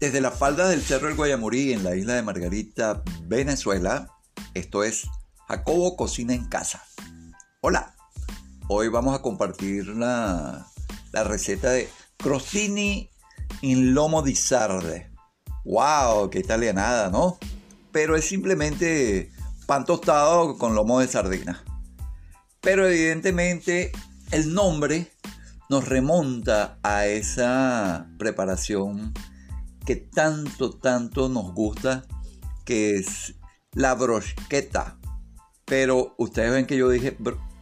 Desde la falda del Cerro del Guayamurí en la isla de Margarita, Venezuela, esto es Jacobo Cocina en Casa. Hola, hoy vamos a compartir la, receta de crostini in lomo di sarde. ¡Wow! ¡Qué italianada, ¿no? Pero es simplemente pan tostado con lomo de sardina. Pero evidentemente el nombre nos remonta a esa preparación que tanto, tanto nos gusta, que es la broschetta. Pero ustedes ven que yo dije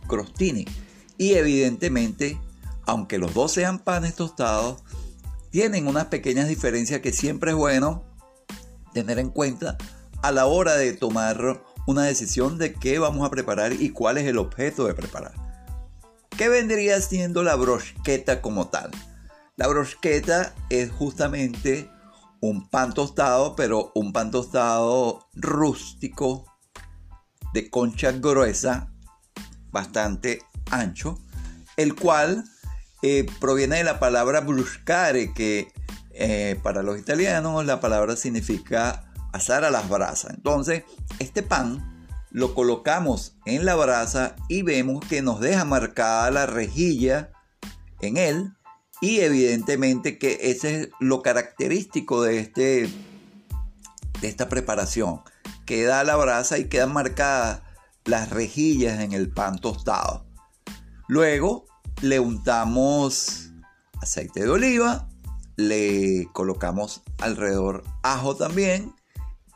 crostini. Y evidentemente, aunque los dos sean panes tostados, tienen unas pequeñas diferencias que siempre es bueno tener en cuenta a la hora de tomar una decisión de qué vamos a preparar y cuál es el objeto de preparar. ¿Qué vendría siendo la broschetta como tal? La broschetta es justamente un pan tostado, pero un pan tostado rústico, de concha gruesa, bastante ancho, el cual eh, proviene de la palabra bruscare, que eh, para los italianos la palabra significa asar a las brasas. Entonces, este pan lo colocamos en la brasa y vemos que nos deja marcada la rejilla en él y evidentemente que ese es lo característico de, este, de esta preparación. Queda la brasa y quedan marcadas las rejillas en el pan tostado. Luego le untamos aceite de oliva, le colocamos alrededor ajo también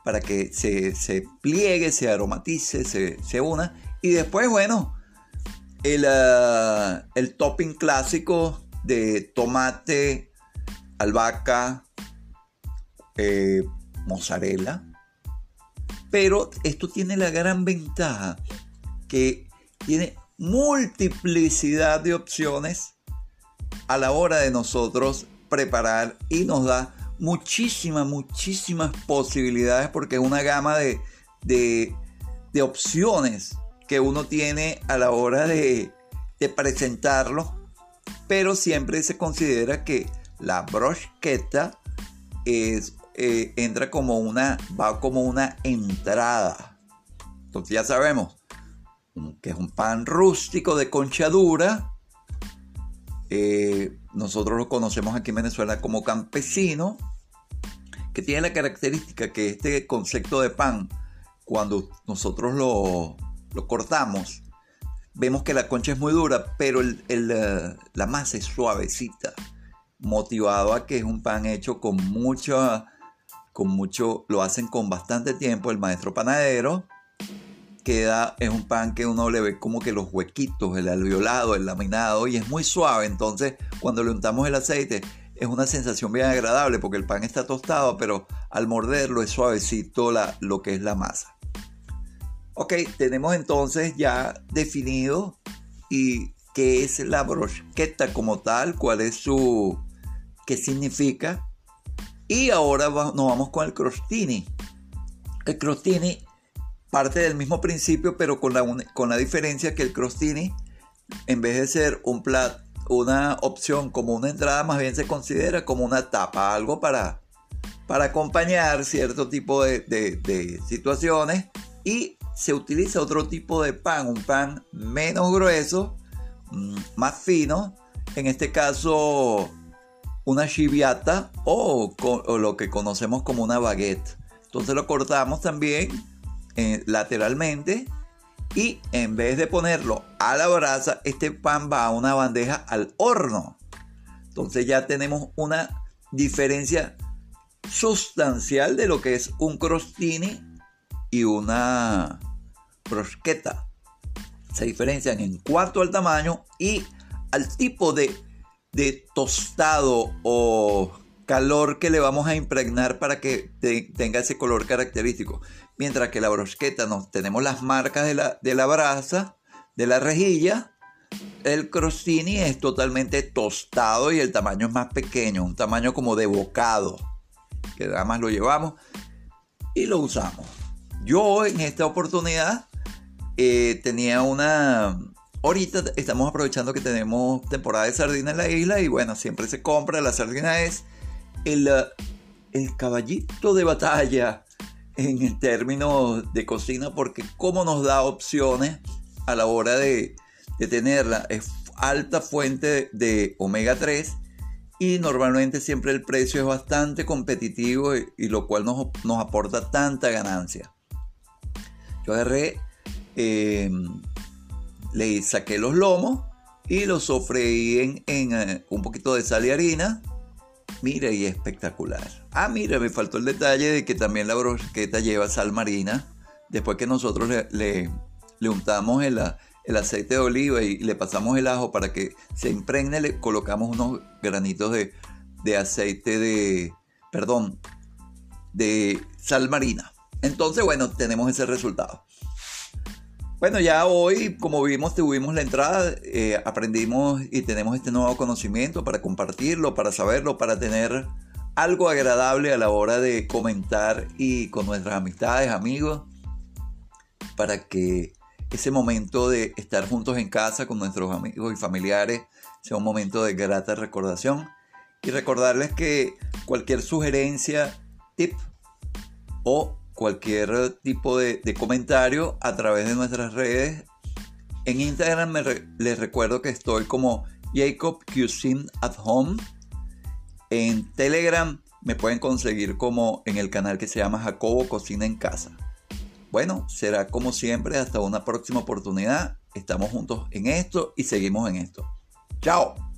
para que se, pliegue, se aromatice, se, se, una. Y después, bueno, el, ah, el topping clásico de tomate, albahaca, eh, mozzarella. Pero esto tiene la gran ventaja que tiene multiplicidad de opciones a la hora de nosotros preparar y nos da muchísimas, muchísimas posibilidades porque es una gama de, de, de opciones que uno tiene a la hora de, de presentarlo pero siempre se considera que la broschetta es, eh, entra como una, va como una entrada. Entonces ya sabemos que es un pan rústico de conchadura. Eh, nosotros lo conocemos aquí en Venezuela como campesino, que tiene la característica que este concepto de pan, cuando nosotros lo cortamos, vemos que la concha es muy dura, pero eh, la masa es suavecita, motivado a que es un pan hecho con mucho, con mucho, lo hacen con bastante tiempo el maestro panadero. Queda, es un pan que uno le ve como que los huequitos, el alveolado, el laminado, y es muy suave. Entonces, cuando le untamos el aceite, es una sensación bien agradable porque el pan está tostado, pero al morderlo es suavecito la, lo que es la masa. Ok, tenemos entonces ya definido y qué es la brocheta como tal, cuál es su, qué significa. Y ahora nos vamos con el crostini. El crostini parte del mismo principio, pero con la, con la diferencia que el crostini, en vez de ser un plat, una opción como una entrada, más bien se considera como una tapa, algo para, para acompañar cierto tipo de, de situaciones. Y se utiliza otro tipo de pan, un pan menos grueso, mm, más fino, en este caso una chiviata o, lo que conocemos como una baguette. Entonces lo cortamos también eh, lateralmente y en vez de ponerlo a la brasa, este pan va a una bandeja al horno. Entonces ya tenemos una diferencia sustancial de lo que es un crostini y una brosqueta. Se diferencian en cuanto al tamaño y al tipo de, de tostado o calor que le vamos a impregnar para que tenga ese color característico. Mientras que la brosqueta nos tenemos las marcas de la, de la brasa, de la rejilla. El crostini es totalmente tostado y el tamaño es más pequeño, un tamaño como de bocado, que nada más lo llevamos y lo usamos. Yo en esta oportunidad eh, tenía una... Ahorita estamos aprovechando que tenemos temporada de sardina en la isla y bueno, siempre se compra. La sardina es el, el caballito de batalla en términos de cocina porque como nos da opciones a la hora de, de tenerla. Es alta fuente de omega 3 y normalmente siempre el precio es bastante competitivo y, lo cual nos, aporta tanta ganancia. Yo agarré, em, le saqué los lomos y los sofreí en, eh, un poquito de sal y harina. Mire, y espectacular. Ah, mira, me faltó el detalle de que también la brocheta lleva sal marina. Después que nosotros le, le, untamos el, el aceite de oliva y le pasamos el ajo para que se impregne, le colocamos unos granitos de, de aceite de, perdón, de sal marina. Entonces, bueno, tenemos ese resultado. Bueno, ya hoy, como vimos, tuvimos la entrada, eh, aprendimos y tenemos este nuevo conocimiento para compartirlo, para saberlo, para tener algo agradable a la hora de comentar y con nuestras amistades, amigos, para que ese momento de estar juntos en casa con nuestros amigos y familiares sea un momento de grata recordación. Y recordarles que cualquier sugerencia, tip o cualquier tipo de, comentario a través de nuestras redes. En Instagram les recuerdo que estoy como Jacob Cuisine at Home. En Telegram me pueden conseguir como en el canal que se llama Jacobo Cocina en Casa. Bueno, será como siempre hasta una próxima oportunidad. Estamos juntos en esto y seguimos en esto. Chao.